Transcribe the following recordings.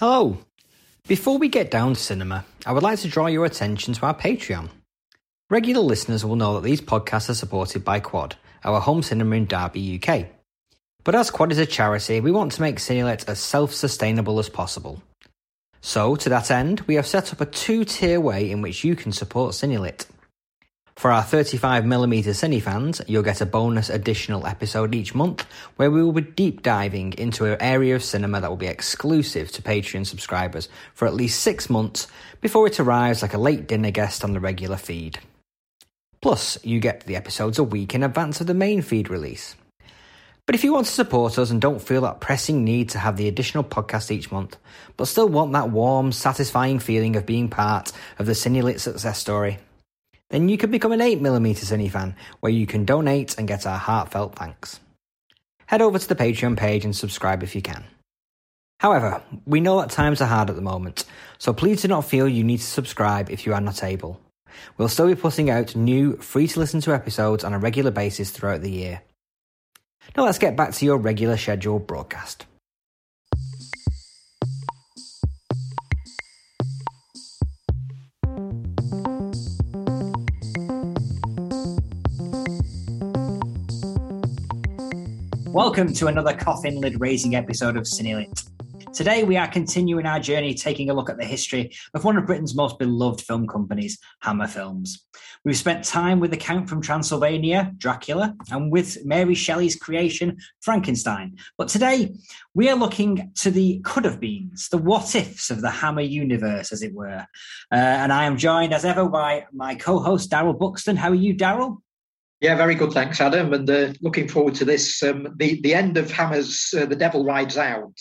Hello. Before we get down to cinema, I would like to draw your attention to our Patreon. Regular listeners will know that these podcasts are supported by Quad, our home cinema in Derby, UK. But as Quad is a charity, we want to make Cinelit as self sustainable as possible. So, to that end, we have set up a two tier way in which you can support Cinelit. For our 35mm Cine fans, you'll get a bonus additional episode each month where we will be deep diving into an area of cinema that will be exclusive to Patreon subscribers for at least six months before it arrives like a late dinner guest on the regular feed. Plus, you get the episodes a week in advance of the main feed release. But if you want to support us and don't feel that pressing need to have the additional podcast each month, but still want that warm, satisfying feeling of being part of the Cinelit success story, then you can become an 8mm Cine fan, where you can donate and get our heartfelt thanks. Head over to the Patreon page and subscribe if you can. However, we know that times are hard at the moment, so please do not feel you need to subscribe if you are not able. We'll still be putting out new, free to listen to episodes on a regular basis throughout the year. Now let's get back to your regular scheduled broadcast. Welcome to another coffin lid raising episode of Cinelit. Today, we are continuing our journey taking a look at the history of one of Britain's most beloved film companies, Hammer Films. We've spent time with the Count from Transylvania, Dracula, and with Mary Shelley's creation, Frankenstein. But today, we are looking to the could have beens, the what ifs of the Hammer universe, as it were. Uh, and I am joined, as ever, by my co host, Daryl Buxton. How are you, Daryl? Yeah, very good. Thanks, Adam. And uh, looking forward to this. Um, the the end of Hammer's uh, "The Devil Rides Out"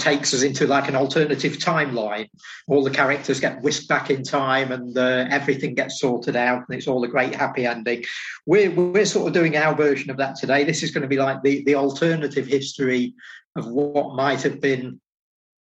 takes us into like an alternative timeline. All the characters get whisked back in time, and uh, everything gets sorted out, and it's all a great happy ending. We're we're sort of doing our version of that today. This is going to be like the the alternative history of what might have been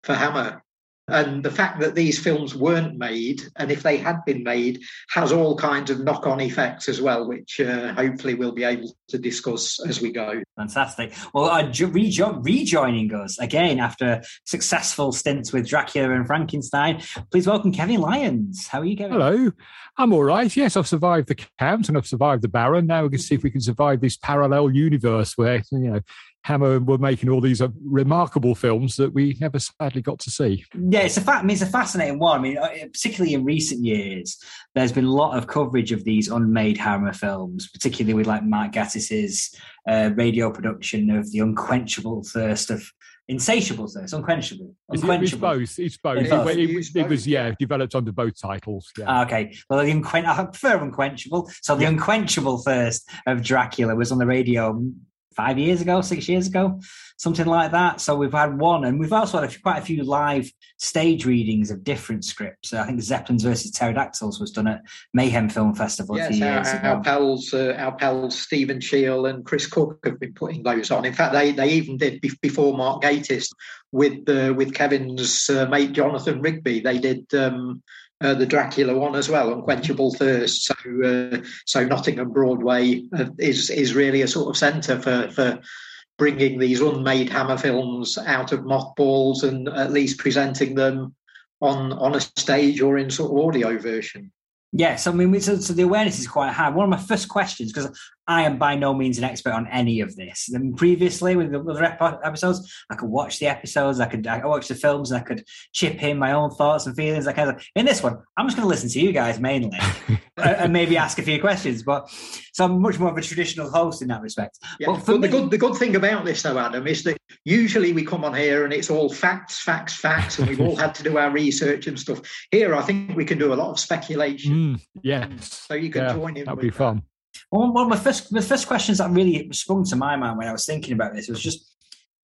for Hammer. And the fact that these films weren't made, and if they had been made, has all kinds of knock on effects as well, which uh, hopefully we'll be able to discuss as we go. Fantastic. Well, uh, rejo- rejoining us again after successful stints with Dracula and Frankenstein, please welcome Kevin Lyons. How are you, Kevin? Hello. I'm all right. Yes, I've survived the Count and I've survived the Baron. Now we can see if we can survive this parallel universe where, you know, Hammer were making all these uh, remarkable films that we never sadly got to see. Yeah, it's a fact. I mean, it's a fascinating one. I mean, uh, particularly in recent years, there's been a lot of coverage of these unmade Hammer films, particularly with like Mark Gatiss's uh, radio production of the unquenchable thirst of insatiable thirst, unquenchable. unquenchable. It's both. It's both. It's both. It, it, it, was yeah, developed under both titles. Yeah. Ah, okay. Well, the unquen- I prefer unquenchable. So the yeah. unquenchable thirst of Dracula was on the radio five years ago, six years ago, something like that. So we've had one, and we've also had quite a few live stage readings of different scripts. I think Zeppelins versus Pterodactyls was done at Mayhem Film Festival yes, a few years our, ago. Our pals, uh, our pals Steven Sheil and Chris Cooke have been putting those on. In fact, they they even did before Mark Gatiss with uh, with Kevin's uh, mate Jonathan Rigby. They did. Um, uh, the Dracula one as well, Unquenchable Thirst. So, uh, so Nottingham Broadway uh, is is really a sort of centre for for bringing these unmade Hammer films out of mothballs and at least presenting them on on a stage or in sort of audio version. Yes, I mean, so, so, the awareness is quite high. One of my first questions, because I am by no means an expert on any of this. And previously, with the other episodes, I could watch the episodes, I could, I could watch the films, and I could chip in my own thoughts and feelings. Like in this one, I'm just going to listen to you guys mainly, and maybe ask a few questions. But so I'm much more of a traditional host in that respect. Yeah. But, but me, the good the good thing about this, though, Adam, is that usually we come on here and it's all facts, facts, facts, and we've all had to do our research and stuff. Here, I think we can do a lot of speculation. Mm, yes. So you can yeah, join in. That'd be fun. One of my first, the first questions that really sprung to my mind when I was thinking about this was just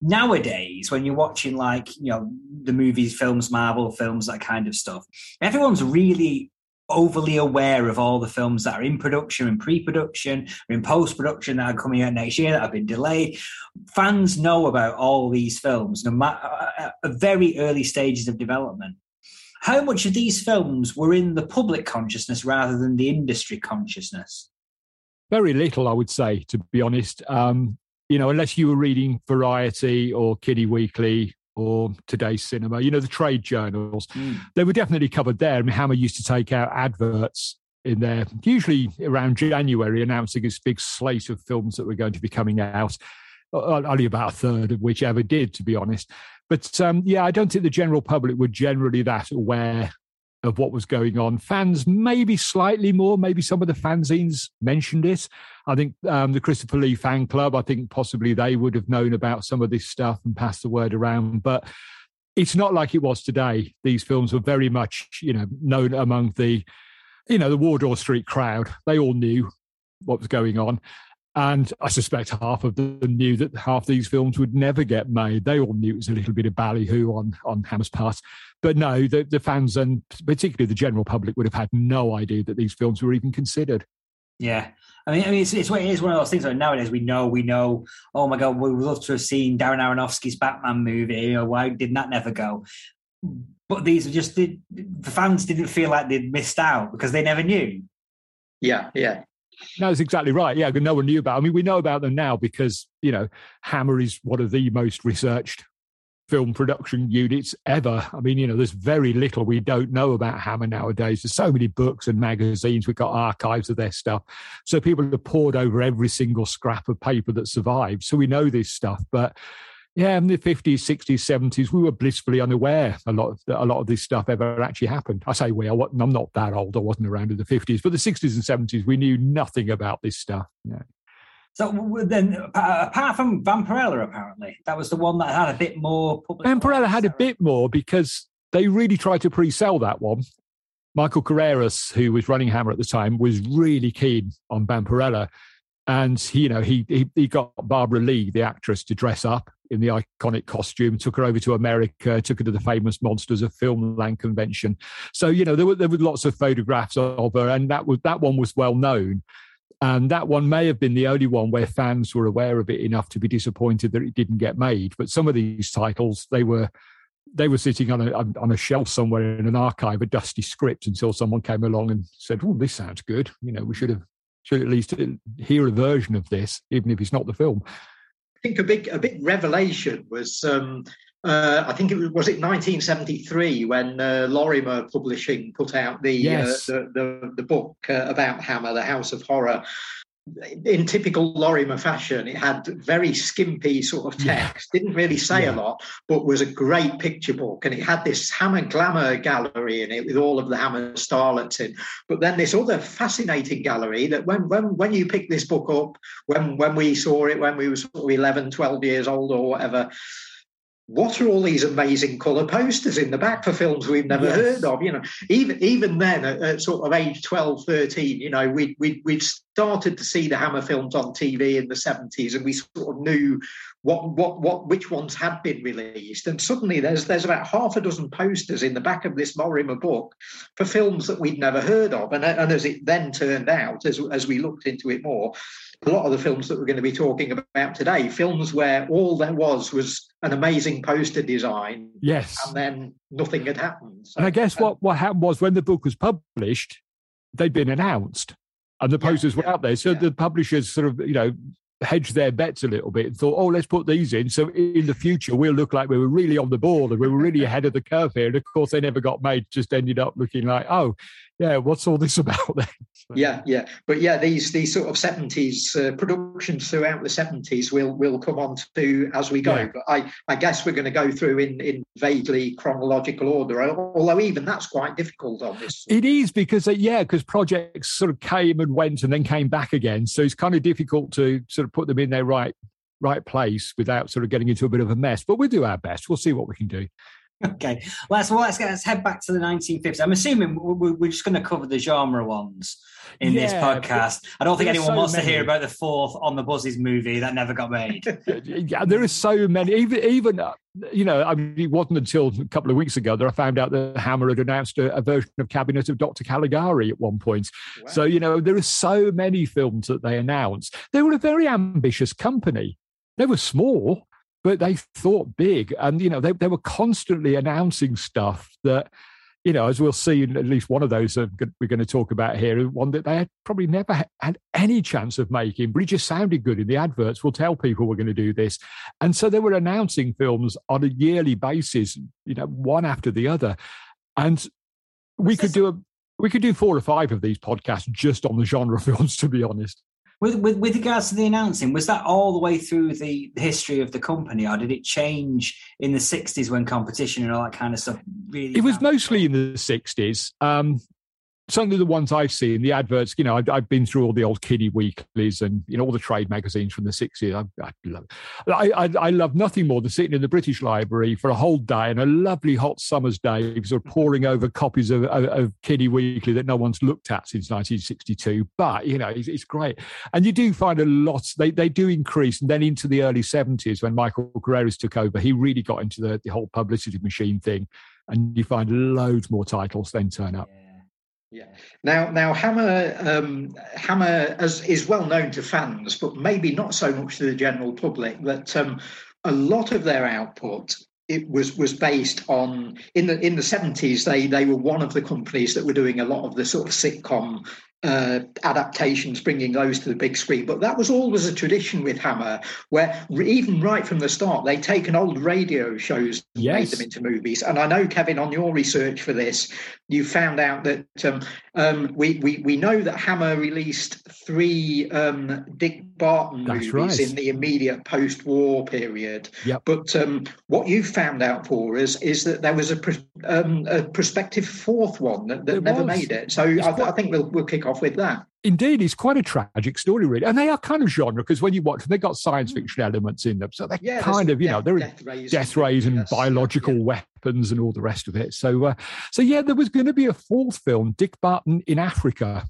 nowadays when you're watching like you know the movies, films, Marvel films, that kind of stuff. Everyone's really overly aware of all the films that are in production and pre-production in post-production that are coming out next year that have been delayed fans know about all these films no matter uh, uh, at very early stages of development how much of these films were in the public consciousness rather than the industry consciousness very little, I would say, to be honest. Um, you know, unless you were reading Variety or Kine Weekly, or Today's Cinema, you know, the trade journals, mm. they were definitely covered there. I mean, Hammer used to take out adverts in there, usually around January, announcing this big slate of films that were going to be coming out. Only about a third of which ever did, to be honest. But um, yeah, I don't think the general public were generally that aware of what was going on. Fans, maybe slightly more, maybe some of the fanzines mentioned it. I think um, the Christopher Lee fan club, I think possibly they would have known about some of this stuff and passed the word around. But it's not like it was today. These films were very much, you know, known among the, you know, the Wardour Street crowd. They all knew what was going on. And I suspect half of them knew that half these films would never get made. They all knew it was a little bit of ballyhoo on, on Hammer's part. But no, the, the fans and particularly the general public would have had no idea that these films were even considered. Yeah. I mean, I mean, it's, it's, it is one of those things. Like nowadays, we know, we know. Oh my god, we would love to have seen Darren Aronofsky's Batman movie. Or why did that never go? But these are just the, the fans didn't feel like they'd missed out because they never knew. Yeah, yeah. That's exactly right. Yeah, no one knew about. I mean, we know about them now because you know Hammer is one of the most researched film production units ever. I mean, you know, there's very little we don't know about Hammer nowadays. There's so many books and magazines. We've got archives of their stuff. So people have poured over every single scrap of paper that survived. So we know this stuff. But yeah, in the 50s, 60s, 70s, we were blissfully unaware a lot of a lot of this stuff ever actually happened. I say we, I'm not that old. I wasn't around in the 50s, but the 60s and 70s, we knew nothing about this stuff. Yeah. So then, apart from Vampirella, apparently that was the one that had a bit more. Public Vampirella had a bit more because they really tried to pre-sell that one. Michael Carreras, who was running Hammer at the time, was really keen on Vampirella, and he, you know he, he he got Barbara Leigh, the actress, to dress up in the iconic costume, took her over to America, took her to the famous Monsters of Filmland convention. So you know there were there were lots of photographs of her, and that was that one was well known. And that one may have been the only one where fans were aware of it enough to be disappointed that it didn't get made. But some of these titles, they were they were sitting on a on a shelf somewhere in an archive, a dusty script, until someone came along and said, "Oh, this sounds good. You know, we should have should at least hear a version of this, even if it's not the film." I think a big a big revelation was um, uh, I think it was, was it 1973 when uh, Lorrimer Publishing put out the, uh, yes. uh, the, the, the book uh, about Hammer, the House of Horror. In typical Lorrimer fashion, it had very skimpy sort of text, yeah. didn't really say yeah. a lot, but was a great picture book. And it had this Hammer Glamour gallery in it with all of the Hammer starlets in. But then this other fascinating gallery that when when when you pick this book up, when when we saw it when we were sort of 11, 12 years old or whatever, what are all these amazing colour posters in the back for films we've never yes. heard of? You know, even even then, at, at, sort of age 12, 13, you know, we we we'd started to see the Hammer films on TV in the 70s, and we sort of knew what what what which ones had been released. And suddenly, there's there's about half a dozen posters in the back of this Lorrimer book for films that we'd never heard of. And and as it then turned out, as as we looked into it more, a lot of the films that we're going to be talking about today, films where all there was was an amazing poster design. Yes. And then nothing had happened. So, and I guess what, what happened was when the book was published, they'd been announced and the posters yeah, were out there. So yeah. the publishers sort of, you know, hedged their bets a little bit and thought, oh, let's put these in. So in the future, we'll look like we were really on the ball and we were really ahead of the curve here. And of course, they never got made, just ended up looking like, oh, yeah, what's all this about then? Yeah, yeah, but yeah, these these sort of seventies uh, productions throughout the seventies will will come on to as we go. Yeah. But I I guess we're going to go through in in vaguely chronological order. Although even that's quite difficult on this. It is because uh, yeah, because projects sort of came and went and then came back again, so it's kind of difficult to sort of put them in their right right place without sort of getting into a bit of a mess. But we'll do our best. We'll see what we can do. Okay, let's well, let's, let's head back to the 1950s. I'm assuming we're, just going to cover the genre ones in yeah, this podcast. I don't think anyone so wants many. to hear about the fourth On the Buses movie that never got made. yeah, there are so many. Even even uh, you know, I mean, it wasn't until a couple of weeks ago that I found out that Hammer had announced a, a version of Cabinet of Dr. Caligari at one point. Wow. So you know, there are so many films that they announced. They were a very ambitious company. They were small, but they thought big and you know they, they were constantly announcing stuff that you know, as we'll see in at least one of those that we're going to talk about here, one that they had probably never had any chance of making, but it just sounded good in the adverts. We'll tell people we're going to do this. And so they were announcing films on a yearly basis, you know, one after the other. And we could do a we could do four or five of these podcasts just on the genre films, to be honest. With, with, with regards to the announcing, was that all the way through the history of the company, or did it change in the '60s when competition and all that kind of stuff really? It was mostly in the '60s. Um, certainly the ones I've seen, the adverts, you know, I've, I've, been through all the old Kine Weeklies and, you know, all the trade magazines from the 60s. I, I love, I, I, I, love nothing more than sitting in the British Library for a whole day and a lovely hot summer's day, sort of pouring over copies of, of, of Kine Weekly that no one's looked at since 1962. But, you know, it's, it's, great. And you do find a lot, they, they do increase. And then into the early 70s when Michael Carreras took over, he really got into the, the whole publicity machine thing. And you find loads more titles then turn up. Yeah. Yeah. Now, now Hammer, um, Hammer as, is well known to fans, but maybe not so much to the general public. That um, a lot of their output it was was based on in the in the seventies. They they were one of the companies that were doing a lot of the sort of sitcom uh, adaptations, bringing those to the big screen. But that was always a tradition with Hammer, where even right from the start, they take an old radio shows and yes. made them into movies. And I know, Kevin, on your research for this, you found out that um, um, we, we we know that Hammer released three um, Dick Barton That's movies right. in the immediate post-war period. Yep. But um, what you found out for us is that there was a, um, a prospective fourth one that, that never was. made it. So I, I, think we'll, we'll kick off with that. Indeed, it's quite a tragic story, really. And they are kind of genre because when you watch them, they've got science fiction elements in them. So they're yeah, kind of, you death, know, they're death rays, death rays and, biological yeah. weapons and all the rest of it. So, uh, so yeah, there was going to be a fourth film, Dick Barton in Africa,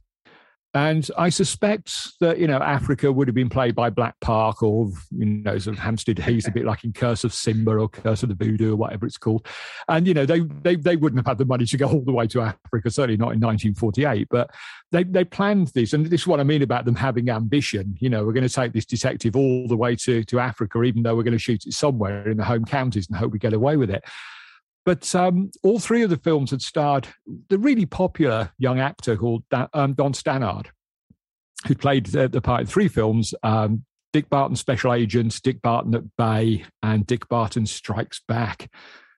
and I suspect that, you know, Africa would have been played by Black Park or, you know, sort of Hampstead Heath, a bit like in Curse of Simba or Curse of the Voodoo or whatever it's called. And, you know, they, they, they wouldn't have had the money to go all the way to Africa, certainly not in 1948. But they, they planned this. And this is what I mean about them having ambition. You know, we're going to take this detective all the way to, to Africa, even though we're going to shoot it somewhere in the home counties and hope we get away with it. But um, all three of the films had starred the really popular young actor called um, Don Stannard, who played the, the part in three films um, Dick Barton Special Agent, Dick Barton at Bay, and Dick Barton Strikes Back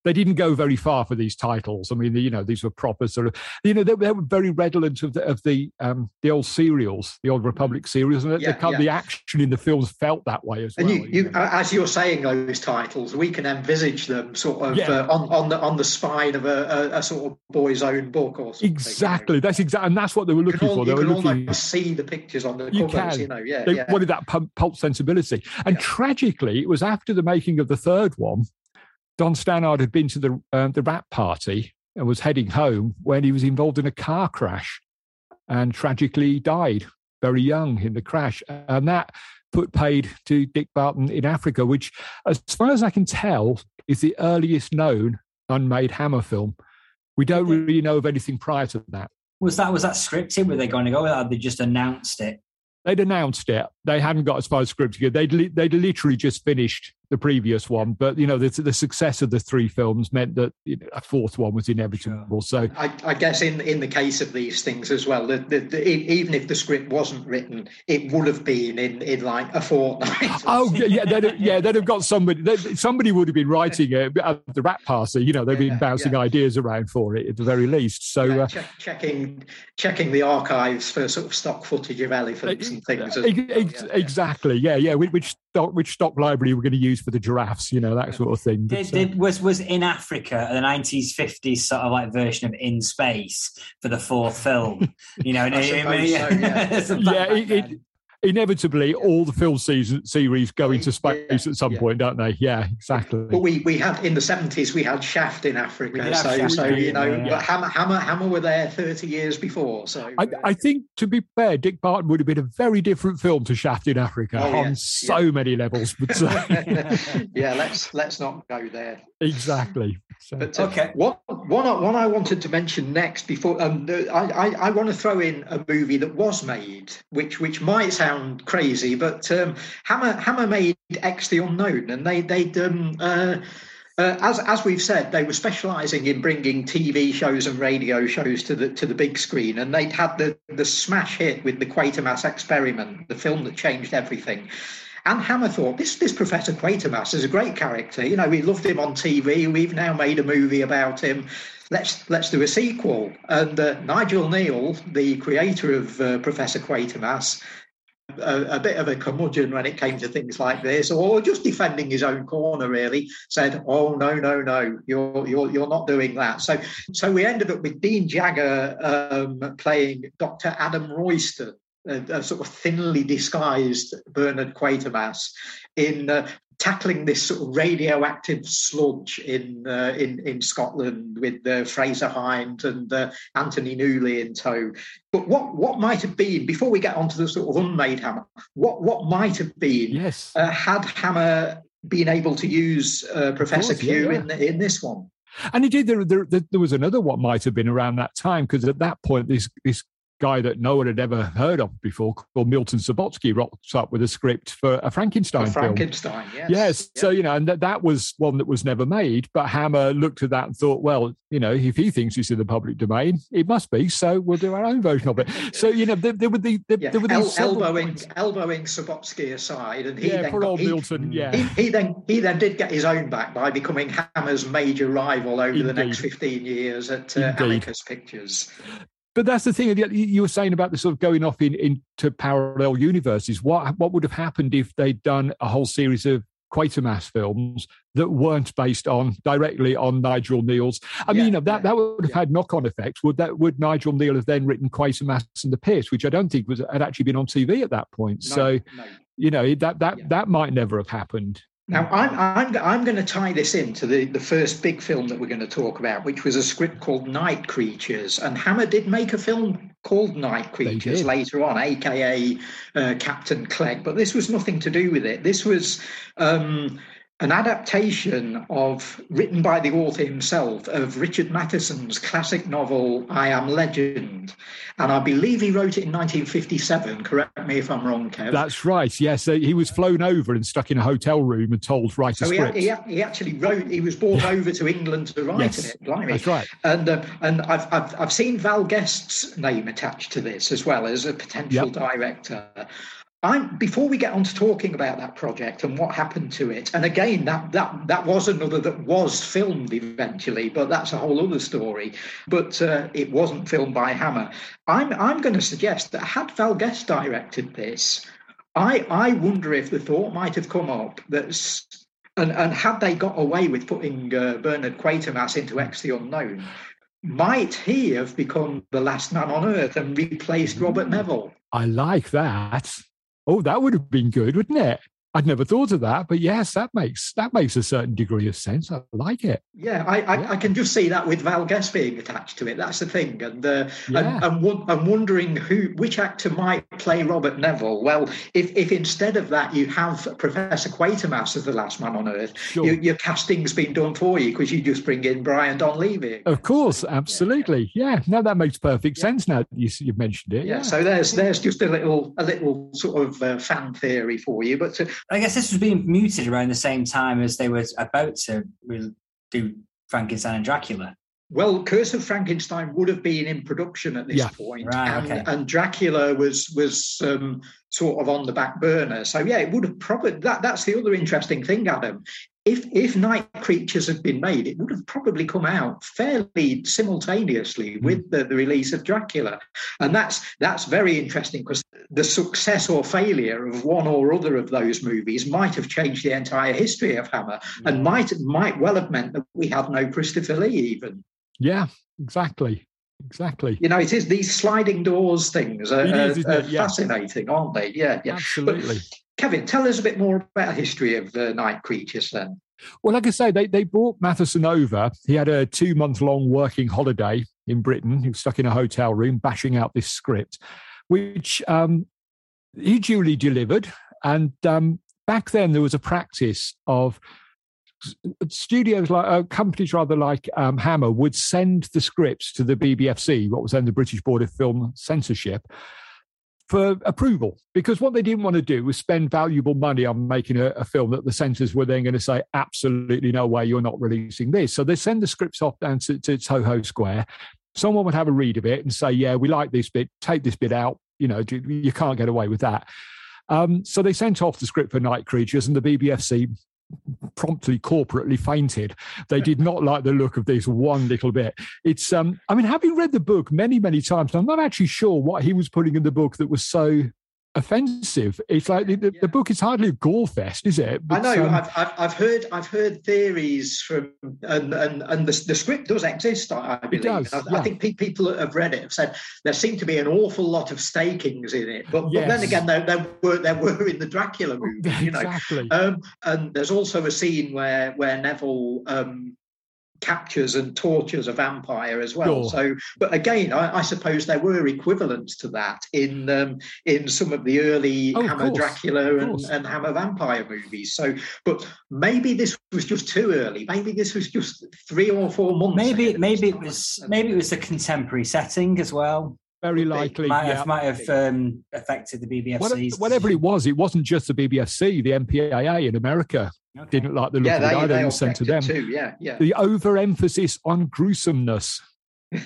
they didn't go very far for these titles. I mean, you know, these were proper sort of, you know, they, they were very redolent of the of the um, the old serials, the old Republic serials, and yeah, the, yeah. the action in the films felt that way as and well. You, you, as you're saying those titles, we can envisage them sort of yeah. uh, on on the on the spine of a, a, a, sort of boy's own book or something. Exactly. You know? That's exactly, and that's what they were looking all, for. They you were can looking, almost see the pictures on the you covers. Can. You know, yeah. They wanted that pulp sensibility, and tragically, it was after the making of the third one Don Stannard had been to the uh, the wrap party and was heading home when he was involved in a car crash, and tragically died very young in the crash, and that put paid to Dick Barton in Africa, which, as far as I can tell, is the earliest known unmade Hammer film. We don't really know of anything prior to that. Was that was that scripted? Were they going to go with that? They just announced it. They'd announced it. They hadn't got as far as scripted. They'd they'd literally just finished the previous one. But you know, the, the success of the three films meant that you know, a fourth one was inevitable. So I, I, guess in in the case of these things as well, the, the, the, even if the script wasn't written, it would have been in in like a fortnight. Oh yeah, they'd have, yeah, they'd have got somebody. Somebody would have been writing it at the wrap party. You know, they've been bouncing yeah. ideas around for it at the very least. So yeah, uh, checking checking the archives for sort of stock footage of elephants and things. Ex- exactly. Yeah, yeah. Which stock which stock library we're going to use for the giraffes, you know, that sort of thing. Did, did, uh, was was in Africa the nineties, fifties sort of like version of In Space for the fourth film. You know, I mean, so, yeah, yeah it, it, inevitably all the film season series go into space yeah, at some yeah. point, don't they? Yeah, exactly. But we we had in the seventies we had Shaft in Africa, so Shaft, so you know, yeah. but Hammer Hammer Hammer were there thirty years before. So I, I, think to be fair, Dick Barton would have been a very different film to Shaft in Africa oh, on so many levels. But yeah, let's let's not go there. Exactly. So. But uh, okay, what one one I wanted to mention next before um, I, I I want to throw in a movie that was made, which which might sound sound crazy, but um, Hammer Hammer made X the Unknown, and they they'd um, uh, Uh, as as we've said, they were specialising in bringing TV shows and radio shows to the to the big screen, and they'd had the the smash hit with the Quatermass Experiment, the film that changed everything. And Hammer thought this this Professor Quatermass is a great character. You know, we loved him on TV. We've now made a movie about him. Let's let's do a sequel. And uh, Nigel Kneale, the creator of uh, Professor Quatermass, a, a, bit of a curmudgeon when it came to things like this, or just defending his own corner, really, said, "Oh no, no, no, you're you're you're not doing that." So, so we ended up with Dean Jagger um, playing Dr. Adam Royston, a, a, sort of thinly disguised Bernard Quatermass, in uh, tackling this sort of radioactive sludge in uh, in in Scotland with uh, Frazer Hines and uh, Anthony Newley in tow. But what what might have been before we get onto the sort of unmade Hammer? What what might have been? Yes. Uh, had Hammer been able to use uh, Professor course, Q yeah, yeah. in in this one? And he did. There, there, there was another what might have been around that time because at that point, this this guy that no one had ever heard of before, called Milton Subotsky, rocks up with a script for a Frankenstein, film. Frankenstein, yes. Yes. Yeah. So, you know, and that, that was one that was never made. But Hammer looked at that and thought, well, you know, if he thinks it's in the public domain, it must be. So we'll do our own version of it. So, you know, there, there were the there, Yeah, there were El- these several elbowing points. elbowing Subotsky aside, and he Yeah, then poor got- old he- Milton. Yeah. He, he then he then did get his own back by becoming Hammer's major rival over the next fifteen years at uh, Amicus Pictures. But that's the thing. you- You were saying about the sort of going off in, into parallel universes. What what would have happened if they'd done a whole series of Quatermass films that weren't based on directly on Nigel Kneale's? I Yeah, mean, you know, that, yeah, that would have yeah. had knock on effects. Would that would Nigel Kneale have then written Quatermass and the Pit, which I don't think was had actually been on TV at that point. No, so no. you know that that that might never have happened. Now, I'm, I'm, I'm going to tie this into the, the first big film that we're going to talk about, which was a script called Night Creatures. And Hammer did make a film called Night Creatures later on, aka uh, Captain Clegg. But this was nothing to do with it. This was um, an adaptation of, written by the author himself, of Richard Matheson's classic novel, I Am Legend. And I believe he wrote it in 1957. Correct me if I'm wrong, Kev. That's right. Yes, he was flown over and stuck in a hotel room and told write a So he, script. he, he actually wrote. He was brought over to England to write Yes, it. Blimey! That's right. And uh, and I've, I've I've seen Val Guest's name attached to this as well as a potential Yep. director. I'm before we get on to talking about that project and what happened to it. And again, that that that was another that was filmed eventually, but that's a whole other story. But uh, it wasn't filmed by Hammer. I'm I'm going to suggest that had Val Guest directed this, I I wonder if the thought might have come up that. And, and had they got away with putting uh, Bernard Quatermass into X the Unknown, might he have become the last man on earth and replaced Robert Neville? I like that. Oh, that would have been good, wouldn't it? I'd never thought of that, but yes, that makes that makes a certain degree of sense. I like it. Yeah, I, I, Yeah. I can just see that with Val Guest being attached to it. That's the thing, and uh, Yeah. and, and won- I'm wondering who, which actor might play Robert Neville. Well, if if instead of that you have Professor Quatermass as the last man on Earth, Sure. your, your casting's been done for you because you just bring in Brian Donlevy. Of course, absolutely. Yeah, no, that makes perfect sense now you, you've mentioned it. Yeah, so there's there's just a little a little sort of uh, fan theory for you, but uh, I guess this was being muted around the same time as they were about to re- do Frankenstein and Dracula. Well, Curse of Frankenstein would have been in production at this Yeah. point, Right, and, okay. and Dracula was was um, sort of on the back burner. So yeah, it would have probably that. That's the other interesting thing, Adam. If if Night Creatures had been made, it would have probably come out fairly simultaneously Hmm. with the, the release of Dracula, and that's that's very interesting because the success or failure of one or other of those movies might have changed the entire history of Hammer, and might might well have meant that we have no Christopher Lee even. yeah, exactly, exactly. You know, it is these sliding doors things are, is, are- are? Yeah. fascinating, aren't they? Yeah, yeah. Absolutely. Kevin, tell us a bit more about the history of the Night Creatures then. Well, like I say, they, they brought Matheson over. He had a two month long working holiday in Britain. He was stuck in a hotel room bashing out this script, which um, he duly delivered. And um, back then, there was a practice of studios like uh, companies rather like um, Hammer would send the scripts to the BBFC, what was then the British Board of Film Censorship, for approval because what they didn't want to do was spend valuable money on making a, a film that the censors were then going to say, absolutely no way, you're not releasing this. So they send the scripts off down to, to Soho Square. Someone would have a read of it and say, yeah, we like this bit, take this bit out. You know, you can't get away with that. Um, so they sent off the script for Night Creatures, and the BBFC promptly corporately fainted. They did not like the look of this one little bit. It's um I mean having read the book many many times I'm not actually sure what he was putting in the book that was so offensive. It's like the, yeah. the, book is hardly a gore fest, is it? But, I know. Um, I've, I've, I've heard I've heard theories from and and, and the, the script does exist. I, I believe. Does, I, yeah. I, think pe- people that have read it have said there seemed to be an awful lot of stakings in it. But, yes. but then again, there, there, were there were in the Dracula movie. You know. exactly. Um, and there's also a scene where where Neville um, captures and tortures a vampire as well. Sure. So, but again, I, I, suppose there were equivalents to that in um, in some of the early oh, Hammer Dracula and, and, Hammer vampire movies. So, but maybe this was just too early. Maybe this was just three or four months. Maybe maybe it was maybe it was a contemporary setting as well. Very likely, might yeah. have, might have um, affected the BBFC. Whatever it was, it wasn't just the BBFC. The MPAA in America okay. didn't like the look yeah, of it either. It was sent to them. Too. Yeah, yeah. The overemphasis on gruesomeness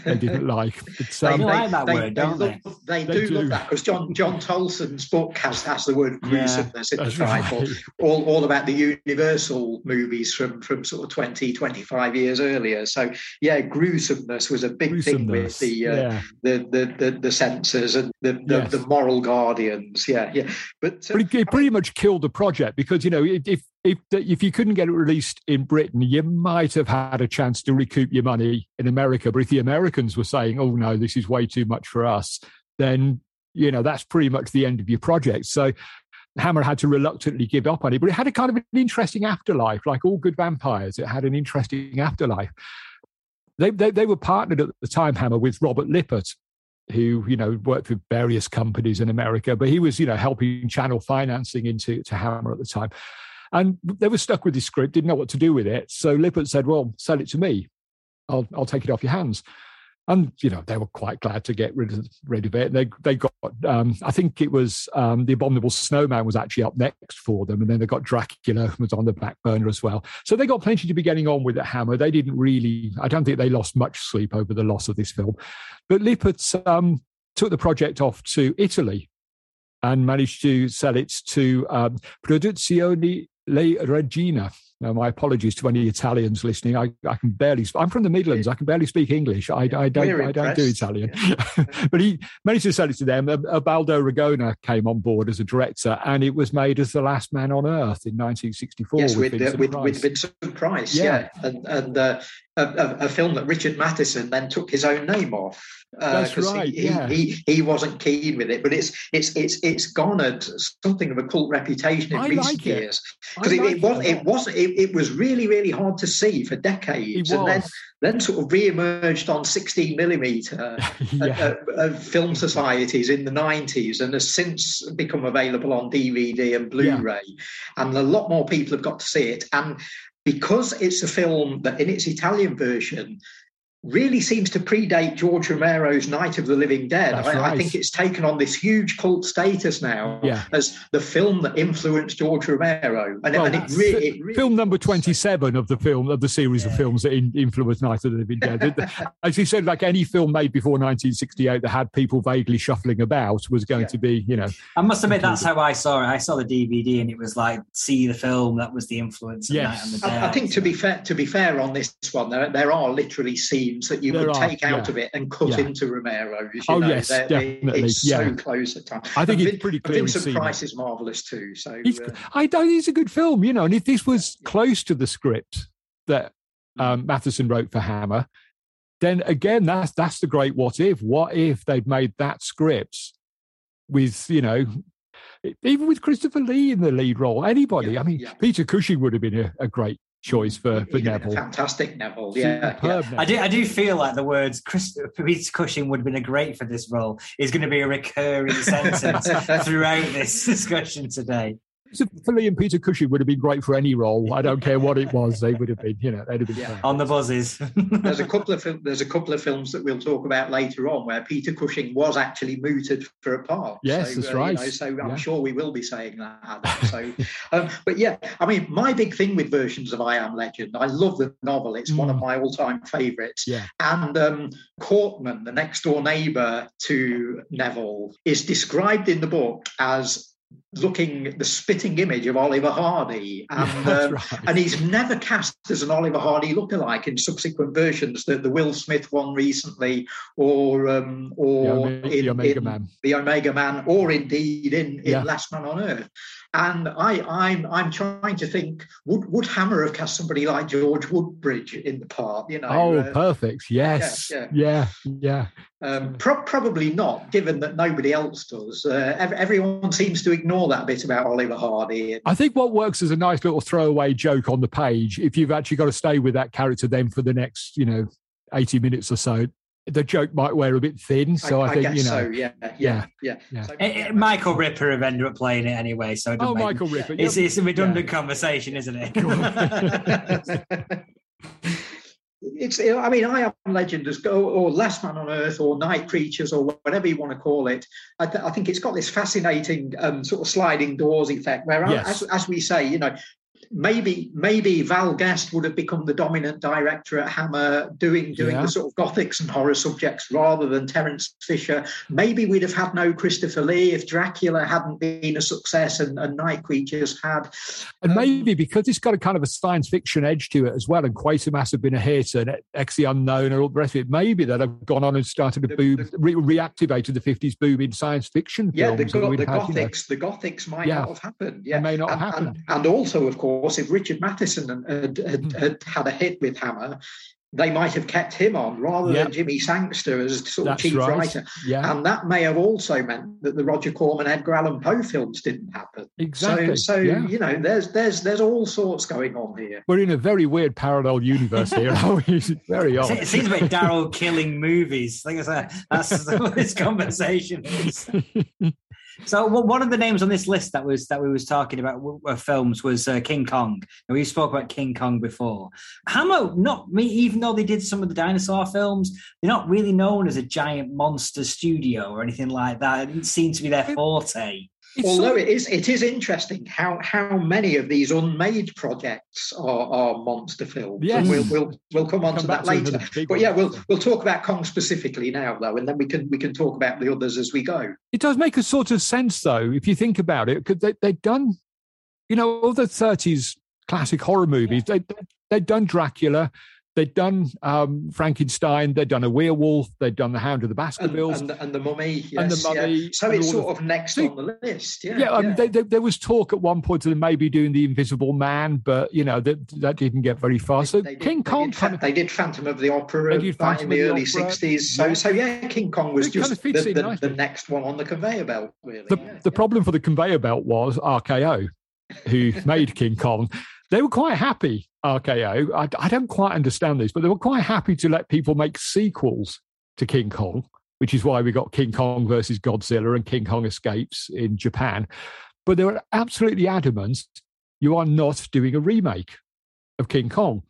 they didn't like. It's, um, they like that they, word, they, don't they? Love, they, they do, do, love that because John John Tolson's book has has the word gruesomeness yeah, in the title. Right. All, all about the Universal movies from from sort of 20, 25 years earlier. So yeah, gruesomeness was a big thing with the, uh, yeah. the, the, the the censors and the the, yes. the, moral guardians. Yeah, yeah. But, uh, but it, it pretty much killed the project because you know if if if you couldn't get it released in Britain, you might have had a chance to recoup your money in America. But if the Americans were saying, "Oh no, this is way too much for us," then you know that's pretty much the end of your project. So Hammer had to reluctantly give up on it, but it had a kind of an interesting afterlife, like all good vampires. It had an interesting afterlife. They, they, they were partnered at the time, Hammer, with Robert Lippert, who you know worked for various companies in America, but he was you know helping channel financing into to Hammer at the time. And they were stuck with this script, didn't know what to do with it. So Lippert said, Well, sell it to me. I'll, I'll take it off your hands. And you know they were quite glad to get rid of, rid of it. They they got um, I think it was um, the Abominable Snowman was actually up next for them, and then they got Dracula who was on the back burner as well. So they got plenty to be getting on with at Hammer. They didn't really I don't think they lost much sleep over the loss of this film. But Lippert um, took the project off to Italy and managed to sell it to um, Produzioni Le Regina. Now, my apologies to any Italians listening. I, I can barely. I'm from the Midlands. I can barely speak English. I, I don't. I don't do Italian. but he managed to sell it to them. Ubaldo Ragona came on board as a director, and it was made as The Last Man on Earth in 1964. Yes, with, with, Vincent, with, Price. with Vincent Price. Yeah, yeah. and, and uh, a, a, film that Richard Matheson then took his own name off. Uh, That's right. He, yeah. he, he, he wasn't keen with it, but it's it's it's it's garnered something of a cult reputation in I recent like years because it, it, was it was it, it was really really hard to see for decades, and then then sort of re-emerged on 16 millimeter yeah. uh, film societies in the 90s and has since become available on DVD and Blu-ray, yeah. and a lot more people have got to see it and because it's a film that in its Italian version really seems to predate George Romero's Night of the Living Dead. I, right. I, think it's taken on this huge cult status now yeah. as the film that influenced George Romero. And, well, and it, really, it, really, film number twenty-seven of the film of the series yeah. of films that in, influenced Night of the Living Dead. As you said, like any film made before 1968 that had people vaguely shuffling about was going yeah. to be, you know. I must admit that's how I saw it. I saw the DVD and it was like see the film that was the influence. Yes. I, I, think to be fair, to be fair on this one, there there are literally scenes that you there could are, take out yeah. of it and cut yeah. into Romero. oh know, yes, definitely. It's yeah. so close at times. I think and it's pretty clear. Vincent Price is marvelous too. So he's, uh, I don't. It's a good film, you know. And if this was close to the script that um, Matheson wrote for Hammer, then again, that's that's the great what if. What if they'd made that script with you know even with Christopher Lee in the lead role, anybody. Yeah, I mean, yeah. Peter Cushing would have been a, a great choice for, for Neville. Fantastic Neville, yeah. yeah. I do I do feel like the words Chris, Peter Cushing would have been a great for this role is going to be a recurring sentence throughout this discussion today. So for Liam Peter Cushing would have been great for any role. I don't care what it was; they would have been, you know, they'd have been Yeah. On the Buses. there's a couple of there's a couple of films that we'll talk about later on where Peter Cushing was actually mooted for a part. Yes, so, that's uh, you right. know, so I'm Yeah. sure we will be saying that. Adam. So, um, but yeah, I mean, my big thing with versions of I Am Legend, I love the novel. It's one of Mm. my all-time favourites. Yeah. And um, Courtman, the next door neighbour to Neville, is described in the book as looking the spitting image of Oliver Hardy. And, um, right. and he's never cast as an Oliver Hardy lookalike in subsequent versions, the, the Will Smith one recently, or um, the, or Ome- the Omega in Man. the Omega Man, or indeed in, in Yeah. Last Man on Earth. And I, I'm I'm trying to think, would would Hammer have cast somebody like George Woodbridge in the part? You know, Oh, uh, perfect. Yes. yeah. Yeah. Yeah. um, pro- probably not, given that nobody else does. Uh, ev- everyone seems to ignore that bit about Oliver Hardy. And, I think what works as a nice little throwaway joke on the page, if you've actually got to stay with that character then for the next, you know, 80 minutes or so, the joke might wear a bit thin. So I, think, guess you know. so. Yeah, yeah, yeah. yeah. So- Eh, eh, Michael Ripper have ended up playing it anyway, so it Oh, make- Michael Ripper. It's, yeah. it's a redundant conversation, isn't it? it's i mean i am legend as go or last man on earth or night creatures or whatever you want to call it i, th- I think it's got this fascinating um, sort of sliding doors effect where Yes. as, as we say you know maybe maybe val guest would have become the dominant director at hammer doing doing Yeah. the sort of gothics and horror subjects rather than terence fisher maybe we'd have had no christopher lee if dracula hadn't been a success and, and night creatures had And Um, maybe because it's got a kind of a science fiction edge to it as well, and Quatermass have been a hit, and X the Unknown, and all the rest of it. Maybe that have gone on and started to boom, the- re- reactivated the fifties boom in science fiction Yeah, the, go- the had, you know, Gothics, the Gothics might Yeah. not have happened. Yeah, may not and, have happened. And, and also, of course, if Richard Matheson had, had, Hmm. had, had a hit with Hammer, they might have kept him on rather Yeah. than Jimmy Sangster as sort of That's chief right. writer. yeah, And that may have also meant that the Roger Corman, Edgar Allan Poe films didn't happen. exactly. So, so yeah. you know, there's there's there's all sorts going on here. We're in a very weird parallel universe here. aren't? It's very odd. It seems a bit Daryl killing movies. I think that's, that's what this conversation is. So one of the names on this list that was that we was talking about w- uh, films was uh, King Kong. And we spoke about King Kong before. Hammer, not me, even though they did some of the dinosaur films, they're not really known as a giant monster studio or anything like that. It didn't seem to be their forte. It's Although it is it is interesting how how many of these unmade projects are, are monster films. Yes. And we'll we'll we'll come on Come to that later. But yeah, we'll we'll talk about Kong specifically now though, and then we can we can talk about the others as we go. It does make a sort of sense, though, if you think about it, because they, they've done, you know, all the 30s classic horror movies. They, they've done Dracula, they've done um, Frankenstein, they've done a werewolf, they've done the Hound of the And, Baskervilles. and, and the mummy, yes, And the Mummy, yeah. So and it's sort of next See, on the list. Yeah, yeah, I mean, yeah. they, they, there was talk at one point of them maybe doing the Invisible Man, but you know that that didn't get very far. So They did- King they Kong did, kind of they did Phantom of the Opera did back in the early 60s. So, Yeah. so yeah, King Kong was It kind just of the, the, the next one on the conveyor belt, really. the, the problem for the conveyor belt was RKO, who made King Kong. They were quite happy, RKO. I, I don't quite understand this, but they were quite happy to let people make sequels to King Kong, which is why we got King Kong versus Godzilla and King Kong Escapes in Japan. But they were absolutely adamant you are not doing a remake of King Kong.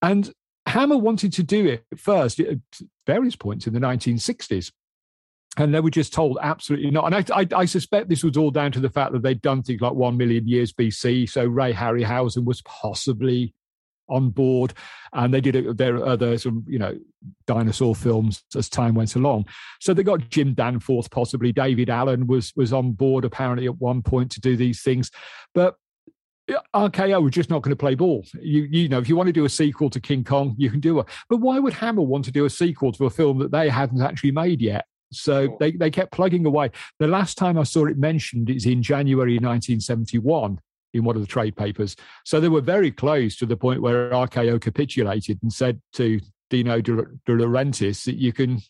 And Hammer wanted to do it first at various points in the 1960s. And they were just told absolutely not. And I, I, I suspect this was all down to the fact that they'd done things like one million years BC. So Ray Harryhausen was possibly on board, and they did it, their other some you know dinosaur films as time went along. So they got Jim Danforth, possibly David Allen was was on board apparently at one point to do these things, but RKO were just not going to play ball. You you know, if you want to do a sequel to King Kong, you can do it. But why would Hammer want to do a sequel to a film that they hadn't actually made yet? So they, they kept plugging away. The last time I saw it mentioned is in January 1971 in one of the trade papers. So they were very close to the point where RKO capitulated and said to Dino De, De Laurentiis that you can.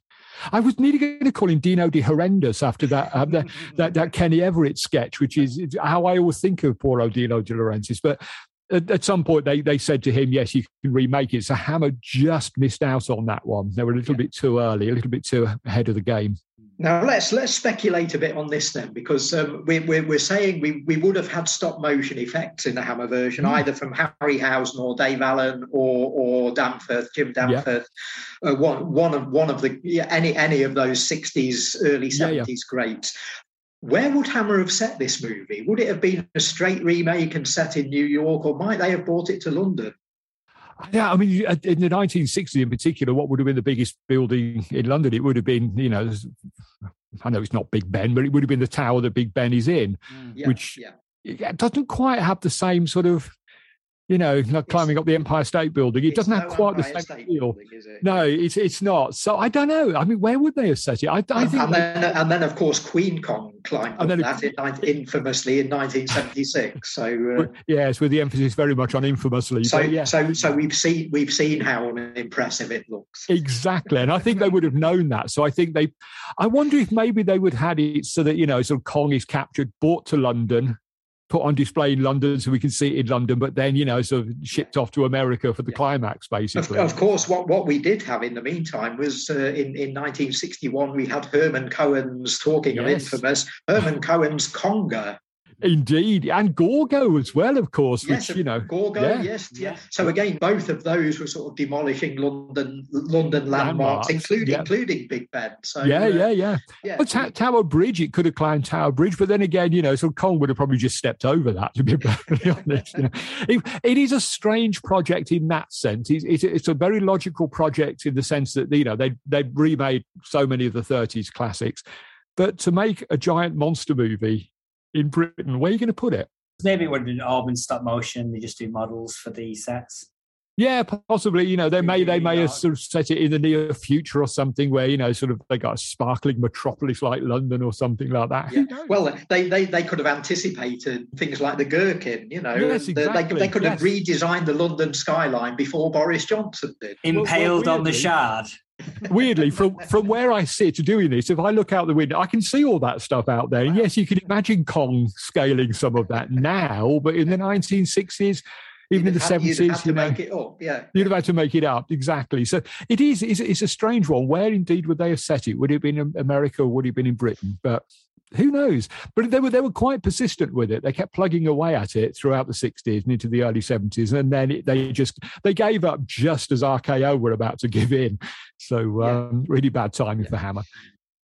I was nearly going to call him Dino De Horrendous after that, uh, that, that that Kenny Everett sketch, which is how I always think of poor old Dino De Laurentiis. But at, at some point, they, they said to him, yes, you can remake it. So Hammer just missed out on that one. They were a little Yeah. bit too early, a little bit too ahead of the game. Now let's let's speculate a bit on this then, because um, we, we're, we're saying we, we would have had stop motion effects in the Hammer version, mm. either from Harryhausen or Dave Allen or or Danforth, Jim Danforth, yeah. uh, one one of one of the yeah, any any of those sixties, early seventies yeah, greats. Where would Hammer have set this movie? Would it have been a straight remake and set in New York, or might they have brought it to London? Yeah, I mean, in the 1960s in particular, what would have been the biggest building in London? It would have been, you know, I know it's not Big Ben, but it would have been the tower that Big Ben is in, mm, yeah, which yeah. doesn't quite have the same sort of you know, like climbing up the Empire State Building. It doesn't have quite the same feel. Building, it? No, it's it's not. So I don't know. I mean, where would they have set it? I, I think. And then, and then, of course, Queen Kong climbed up that in, infamously in 1976. So uh, yes, with the emphasis very much on infamously. So yeah. so so we've seen we've seen how impressive it looks. Exactly, and I think they would have known that. So I think they. I wonder if maybe they would have had it so that you know, sort of Kong is captured, brought to London put on display in London so we can see it in London, but then, you know, sort of shipped off to America for the yeah. climax, basically. Of, of, course, what, what we did have in the meantime was uh, in, in 1961, we had Herman Cohen's, talking yes. of infamous, Herman Cohen's Konga, Indeed, and Gorgo as well, of course. Yes, which, you know, Gorgo. Yeah. Yes, yeah. So again, both of those were sort of demolishing London, London landmarks, landmarks including yeah. including Big Ben. So yeah, uh, yeah, yeah. yeah. Well, Ta- Tower Bridge, it could have climbed Tower Bridge, but then again, you know, so Kong would have probably just stepped over that. To be perfectly honest, you know. it, it is a strange project in that sense. It's, it's, it's a very logical project in the sense that you know they they remade so many of the '30s classics. But to make a giant monster movie in Britain, where are you going to put it? Maybe it would have been all been stop motion. They just do models for the sets. Yeah, possibly. You know, they may they may have sort of set it in the near future or something where you know, sort of they got a sparkling metropolis like London or something like that. Yeah. Well, they, they they could have anticipated things like the Gherkin. You know, yes, exactly. they, they could yes. have redesigned the London skyline before Boris Johnson did. Impaled well, well, on the shard weirdly, from from where I sit doing this, if I look out the window, I can see all that stuff out there. And yes, you can imagine Kong scaling some of that now, but in the 1960s, even in the seventies, you know, make it up. Yeah, you'd have had to make it up exactly. So it is. It's, it's, a strange one. Where indeed would they have set it? Would it have been in America or would it have been in Britain? But who knows? But they were they were quite persistent with it. They kept plugging away at it throughout the '60s and into the early '70s, and then it, they just they gave up just as RKO were about to give in. So um, really bad timing yeah. for Hammer.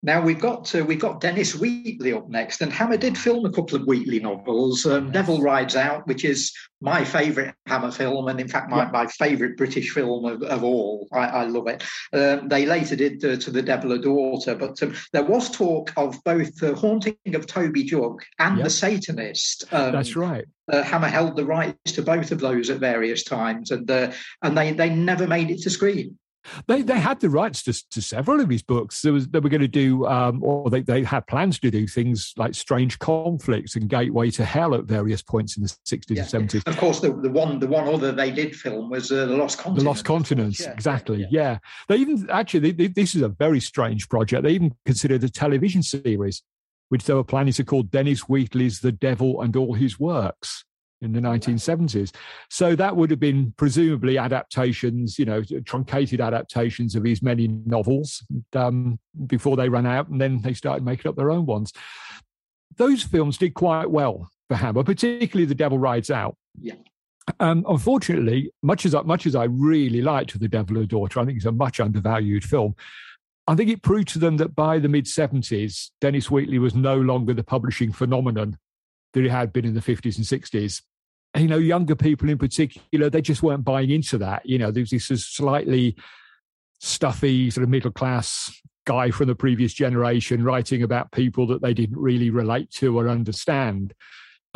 Now we've got uh, we've got Dennis Wheatley up next, and Hammer did film a couple of Wheatley novels. Um, Devil Rides Out, which is my favourite Hammer film, and in fact my, yeah. my favourite British film of, of all. I, I, love it. Um, they later did uh, to the Devil a Daughter, but um, there was talk of both the Haunting of Toby Jug and the Satanist. Um, That's right. Uh, Hammer held the rights to both of those at various times, and uh, and they they never made it to screen. They they had the rights to, to several of his books. There was they were going to do, um, or they, they had plans to do things like Strange Conflicts and Gateway to Hell at various points in the sixties yeah. and seventies. Of course, the, the one the one other they did film was uh, the Lost Continents. The Lost Continents, yeah. exactly. Yeah. yeah. they even actually they, they, this is a very strange project. They even considered a television series, which they were planning to call Dennis Wheatley's The Devil and All His Works in the 1970s. So that would have been presumably adaptations, you know, truncated adaptations of his many novels um, before they ran out, and then they started making up their own ones. Those films did quite well for Hammer, particularly The Devil Rides Out. Yeah. Um, unfortunately, much as much as I really liked The Devil a Daughter, I think it's a much undervalued film. I think it proved to them that by the mid 70s, Dennis Wheatley was no longer the publishing phenomenon that it had been in the 50s and 60s. And, you know, younger people in particular, they just weren't buying into that. You know, there's this slightly stuffy, sort of middle class guy from the previous generation writing about people that they didn't really relate to or understand.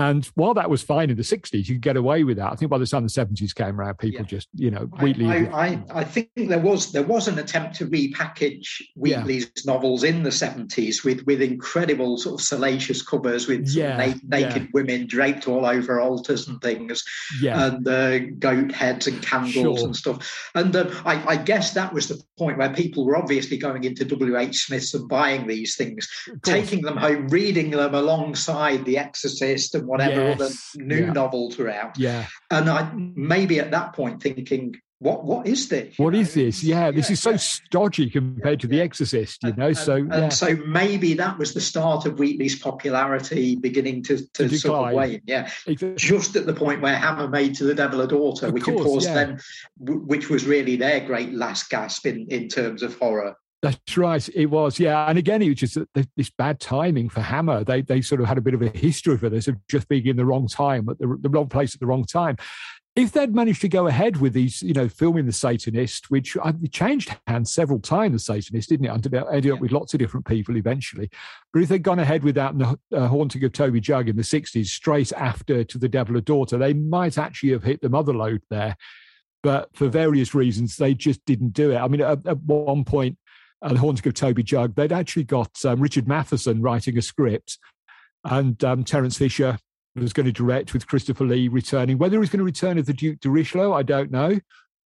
And while that was fine in the 60s, you could get away with that. I think by the time the 70s came around, people yeah. just, you know, Wheatley. I, I, I, think there was there was an attempt to repackage Wheatley's yeah. novels in the 70s with with incredible sort of salacious covers with yeah. na- naked women draped all over altars and things, and uh, goat heads and candles sure. and stuff. And uh, I, I guess that was the point where people were obviously going into W.H. Smith's and buying these things, taking them home, reading them alongside The Exorcist and whatever yes. other new yeah. novels were out. Yeah. And I maybe at that point thinking, what what is this? What is this? Yeah, this is so yeah. stodgy compared to The Exorcist, you know. And, so and, so maybe that was the start of Wheatley's popularity beginning to, to, to sort of wane. Yeah, exactly. just at the point where Hammer made to the Devil a Daughter, of which course, of course then, which was really their great last gasp in in terms of horror. That's right. It was, yeah. And again, it was just this bad timing for Hammer. They they sort of had a bit of a history for this of just being in the wrong time at the, the wrong place at the wrong time if they'd managed to go ahead with these, you know, filming the Satanist, which uh, changed hands several times, the Satanist, didn't it? Ended up, ended up with lots of different people eventually. But if they'd gone ahead with that and the uh, haunting of Toby Jug in the 60s, straight after To the Devil a Daughter, they might actually have hit the mother lode there. But for various reasons, they just didn't do it. I mean, at, at one point, uh, The Haunting of Toby Jug, they'd actually got um, Richard Matheson writing a script and um, Terence Fisher was going to direct with Christopher Lee returning. Whether he was going to return as the Duke de Richleau, I don't know.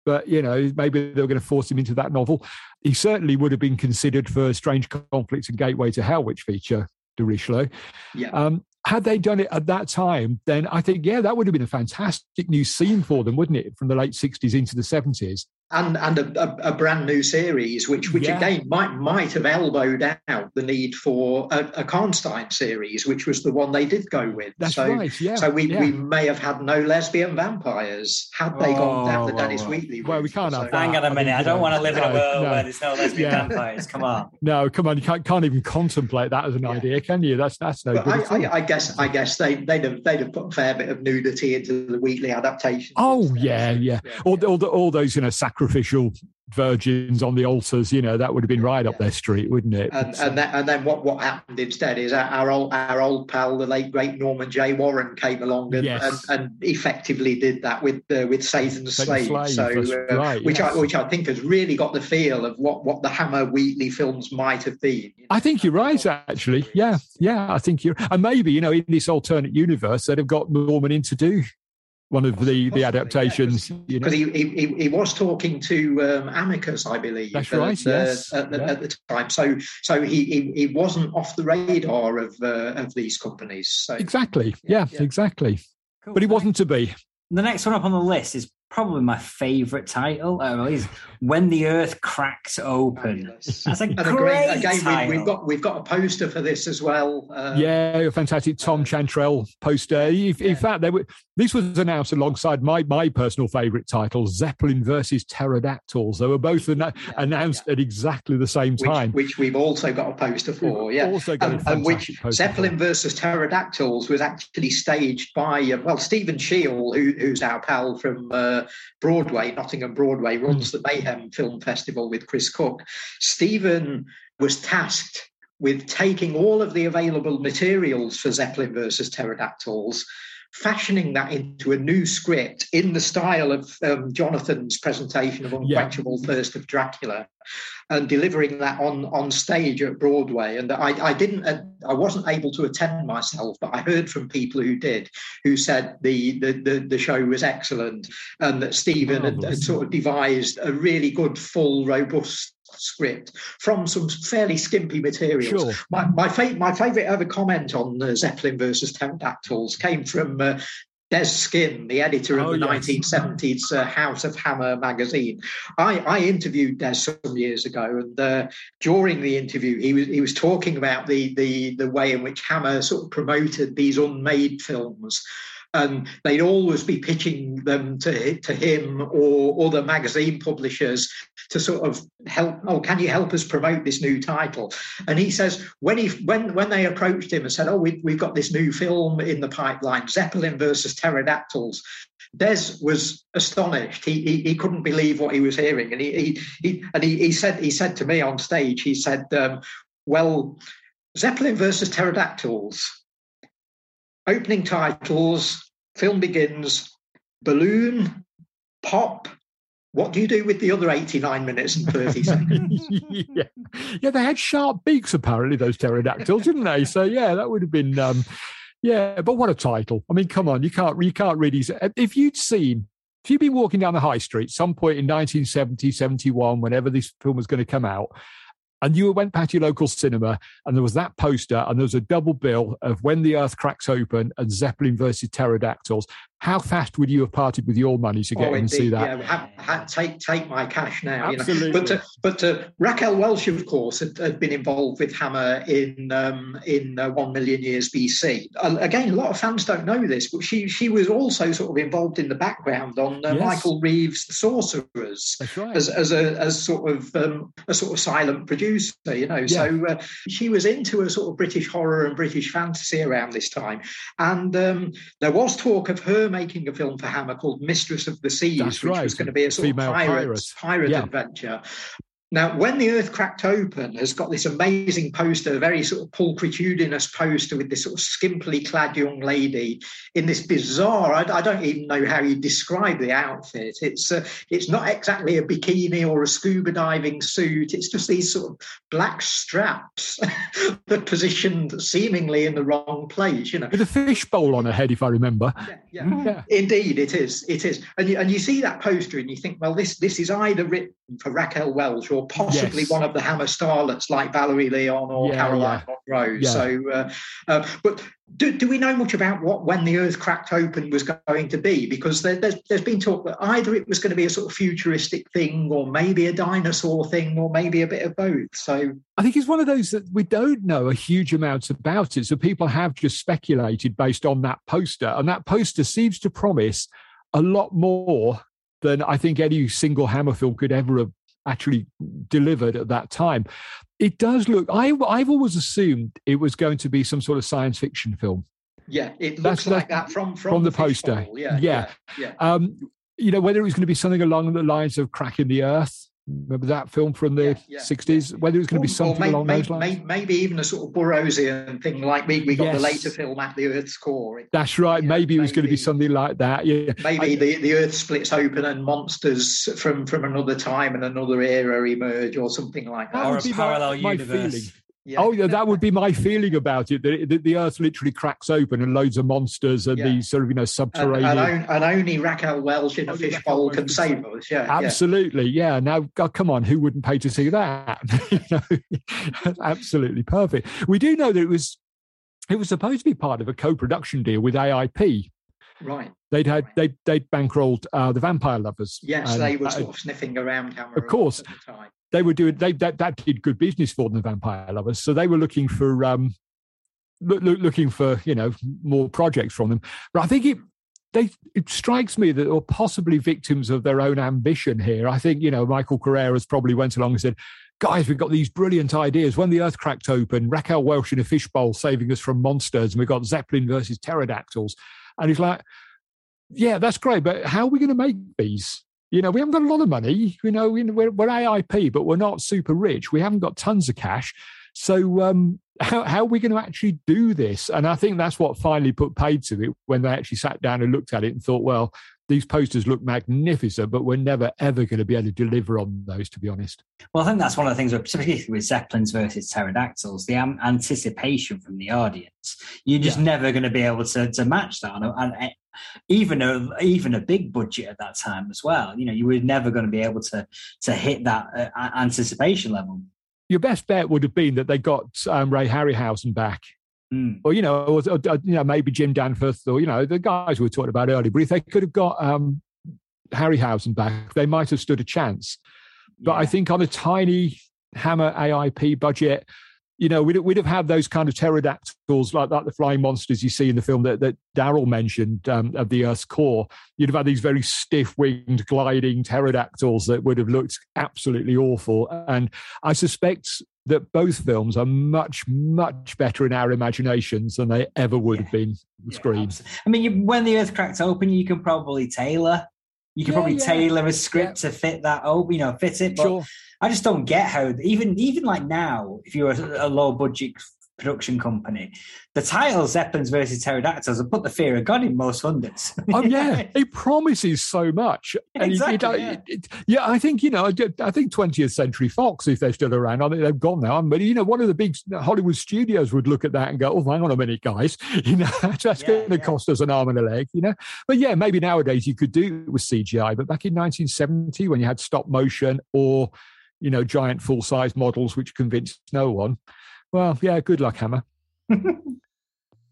But, you know, maybe they were going to force him into that novel. He certainly would have been considered for Strange Conflicts and Gateway to Hell, which feature de Richleau. Yeah. Um, had they done it at that time, then I think, yeah, that would have been a fantastic new scene for them, wouldn't it? From the late 60s into the 70s and and a, a, brand new series, which which yeah. again might might have elbowed out the need for a, a Karnstein series, which was the one they did go with. That's so, right. Yeah. So we, yeah. we may have had no lesbian vampires had they oh, gone down oh, the Dennis well, Wheatley. Well, we can't so, have. Hang on a minute. I don't want to live in a world no. where there's no lesbian vampires. Come on. No, come on. You can't, can't even contemplate that as an idea, can you? That's that's no. good I, I, I, guess I guess they they'd have they'd have put a fair bit of nudity into the Wheatley adaptation. Oh yeah, yeah. All, all, all those you know sacrificial virgins on the altars, you know, that would have been right up their street, wouldn't it? And, and, then, and then what, what happened instead is our old our old pal, the late great Norman J. Warren, came along and, yes. and, and, effectively did that with uh, with Satan's Slave. Slave. So, uh, right, which yes. I which I think has really got the feel of what what the Hammer Wheatley films might have been. You know? I think you're right, actually. Yeah, yeah, I think you're, and maybe you know, in this alternate universe, they'd have got Norman in to do one of the the adaptations. Because you know? he, he, he was talking to um, Amicus, I believe. That's right. At, yes. at, yeah. at, the time, so so he, he, he wasn't off the radar of uh, of these companies. So. Exactly. Yeah. yeah. Exactly. Cool. But he wasn't to be. The next one up on the list is probably my favorite title. Uh, is "When the Earth Cracks Open." That's a and great again, title. We, have got we've got a poster for this as well. Uh, yeah, a fantastic Tom uh, Chantrell poster. In, yeah. in fact, they were, this was announced alongside my my personal favorite title, Zeppelin versus Pterodactyls. They were both yeah, announced yeah. at exactly the same time, which, which, we've also got a poster for. Yeah, also got and, and which Zeppelin for. versus Pterodactyls was actually staged by uh, well Steven Sheil, who, who's our pal from. Uh, Broadway, Nottingham Broadway, runs mm. the Mayhem Film Festival with Chris Cooke. Steven was tasked with taking all of the available materials for Zeppelin versus Pterodactyls fashioning that into a new script in the style of um, Jonathan's presentation of Unquenchable yeah. Thirst of Dracula and delivering that on on stage at Broadway. And I, I didn't, uh, I wasn't able to attend myself, but I heard from people who did, who said the the the, the show was excellent and that Steven had, had sort of devised a really good, full, robust script from some fairly skimpy materials. Sure. My my, fa- my favourite ever comment on uh, Zeppelin versus Pterodactyls came from uh, Dez Skinn, the editor of oh, the yes. 1970s uh, House of Hammer magazine. I, I, interviewed Des some years ago, and uh, during the interview, he was he was talking about the the the way in which Hammer sort of promoted these unmade films and they'd always be pitching them to, to him or other magazine publishers to sort of help oh can you help us promote this new title and he says when he when when they approached him and said oh we, we've got this new film in the pipeline zeppelin versus pterodactyls Dez was astonished. He, he, he couldn't believe what he was hearing, and he he, he and he, he said he said to me on stage. He said, um, "Well, Zeppelin versus pterodactyls opening titles, film begins, balloon, pop. What do you do with the other 89 minutes and 30 seconds? yeah. yeah, they had sharp beaks, apparently, those pterodactyls, didn't they? So, yeah, that would have been, um, yeah, but what a title. I mean, come on, you can't, you can't really, if you'd seen, if you'd been walking down the high street some point in 1970, 71, whenever this film was going to come out, and you went to your local cinema and there was that poster and there was a double bill of when the earth cracks open and zeppelin versus pterodactyls how fast would you have parted with your money to get Oh, in and see that? Yeah, ha- ha- take take my cash now. Absolutely. You know? But uh, but uh, Raquel Welch, of course, had, had been involved with Hammer in um, in uh, One Million Years BC. Again, a lot of fans don't know this, but she she was also sort of involved in the background on uh, Yes. Michael Reeves' The Sorcerers. That's right. As, as a as sort of um, a sort of silent producer, you know. So uh, she was into a sort of British horror and British fantasy around this time, and um, there was talk of her making a film for Hammer called Mistress of the Seas, That's which right, was going to be a sort female of pirate, pirate. pirate Yeah. adventure. Now, when the Earth cracked open, has got this amazing poster, a very sort of pulchritudinous poster with this sort of skimpily clad young lady in this bizarre. I, I don't even know how you describe the outfit. It's uh, it's not exactly a bikini or a scuba diving suit. It's just these sort of black straps that positioned seemingly in the wrong place. You know, With a fishbowl on her head, if I remember. yeah, yeah. Yeah. Indeed, it is. It is, and you, and you see that poster, and you think, well, this this is either written for Raquel Welch or possibly Yes. one of the Hammer starlets like Valerie Leon or Yeah, Caroline Munro. Yeah. So, uh, uh, but do, do we know much about what when the Earth cracked open was going to be? Because there, there's there's been talk that either it was going to be a sort of futuristic thing, or maybe a dinosaur thing, or maybe a bit of both. So, I think it's one of those that we don't know a huge amount about it. So people have just speculated based on that poster. And that poster seems to promise a lot more than I think any single Hammer film could ever have actually delivered at that time. It does look, I, I've always assumed it was going to be some sort of science fiction film. yeah, it That's looks like the- that from from, from the poster. Yeah, Yeah. yeah, yeah. Um, you know, whether it was going to be something along the lines of Cracking the Earth. Remember that film from the Yeah, yeah, 60s? Whether it was going to be Or- or something may- along may- those lines. may- maybe even a sort of Burroughsian thing like we, we got the later film at the Earth's core. It- That's right. Yeah, maybe it was going to be something like that. Yeah. Maybe I- the, the Earth splits open and monsters from, from another time and another era emerge or something like That that. or a be parallel my universe. feeling. Yeah. Oh, yeah, that would be my feeling about it. That, it, that the Earth literally cracks open and loads of monsters and Yeah. these sort of you know subterranean. and, on- and only Raquel Welch in a fishbowl can can save save us. Yeah, yeah. Absolutely, yeah. Now, God, come on, who wouldn't pay to see that? You know, Absolutely perfect. We do know that it was it was supposed to be part of a co-production deal with AIP. Right. They'd had they they'd bankrolled uh, the Vampire Lovers. Yes, And, they were uh, sort of sniffing around camera. Of course. at the time. They were doing they that, that did good business for them, the vampire lovers. So they were looking for um loo- loo- looking for you know more projects from them. But I think it they it strikes me that they were possibly victims of their own ambition here. I think you know Michael Carreras probably went along and said. Guys, we've got these brilliant ideas. When the earth cracked open, Raquel Welch in a fishbowl saving us from monsters, and we've got Zeppelin versus pterodactyls. And he's like, Yeah, that's great, but how are we going to make these? You know, we haven't got a lot of money. You know, we- we're, we're AIP, but we're not super rich. We haven't got tons of cash. So, um, how, how are we going to actually do this? And I think that's what finally put paid to it when they actually sat down and looked at it and thought, well, these posters look magnificent, but we're never, ever going to be able to deliver on those, to be honest. Well, I think that's one of the things, particularly with Zeppelins versus pterodactyls, the anticipation from the audience. You're just Yeah. never going to be able to, to match that. And, and even a even a big budget at that time as well. You know, you were never going to be able to to hit that uh, anticipation level. Your best bet would have been that they got um, Ray Harryhausen back Mm. or you know, or, or, you know, maybe Jim Danforth, or you know, the guys we were talking about earlier. But if they could have got um, Harryhausen back, they might have stood a chance. But I think on a tiny Hammer AIP budget, you know, we'd, we'd have had those kind of pterodactyls like that, the flying monsters you see in the film that, that Daryl mentioned um, of the Earth's core. You'd have had these very stiff winged gliding pterodactyls that would have looked absolutely awful. And I suspect that both films are much, much better in our imaginations than they ever would have been on Yeah, screen. abso- I mean, you, when the Earth cracked open, you can probably tailor. You can Yeah, probably yeah. tailor a script to fit that oh you know, fit it. But Sure. I just don't get how even even like now, if you're a, a low budget production company, the title Zeppelins versus Pterodactyls will put the fear of God in most funders. Oh yeah, it promises so much. And it- Exactly, it- yeah. it- yeah, I think you know, I I think 20th Century Fox, if they're still around, I think they've gone now. But you know, one of the big Hollywood studios would look at that and go, "Oh, hang on a minute, guys, you know, that's Yeah, going to yeah. cost us an arm and a leg," you know. But yeah, maybe nowadays you could do it with CGI, but back in 1970, when you had stop motion or you know giant full size models, which convinced no one. Well, yeah, good luck, Hammer.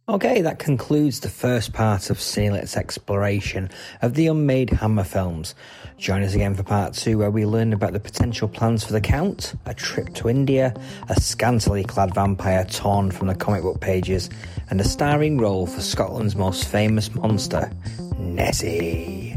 Okay, that concludes the first part of Cinelet's exploration of the unmade Hammer films. Join us again for part two, where we learn about the potential plans for the Count, a trip to India, a scantily clad vampire torn from the comic book pages, and a starring role for Scotland's most famous monster, Nessie.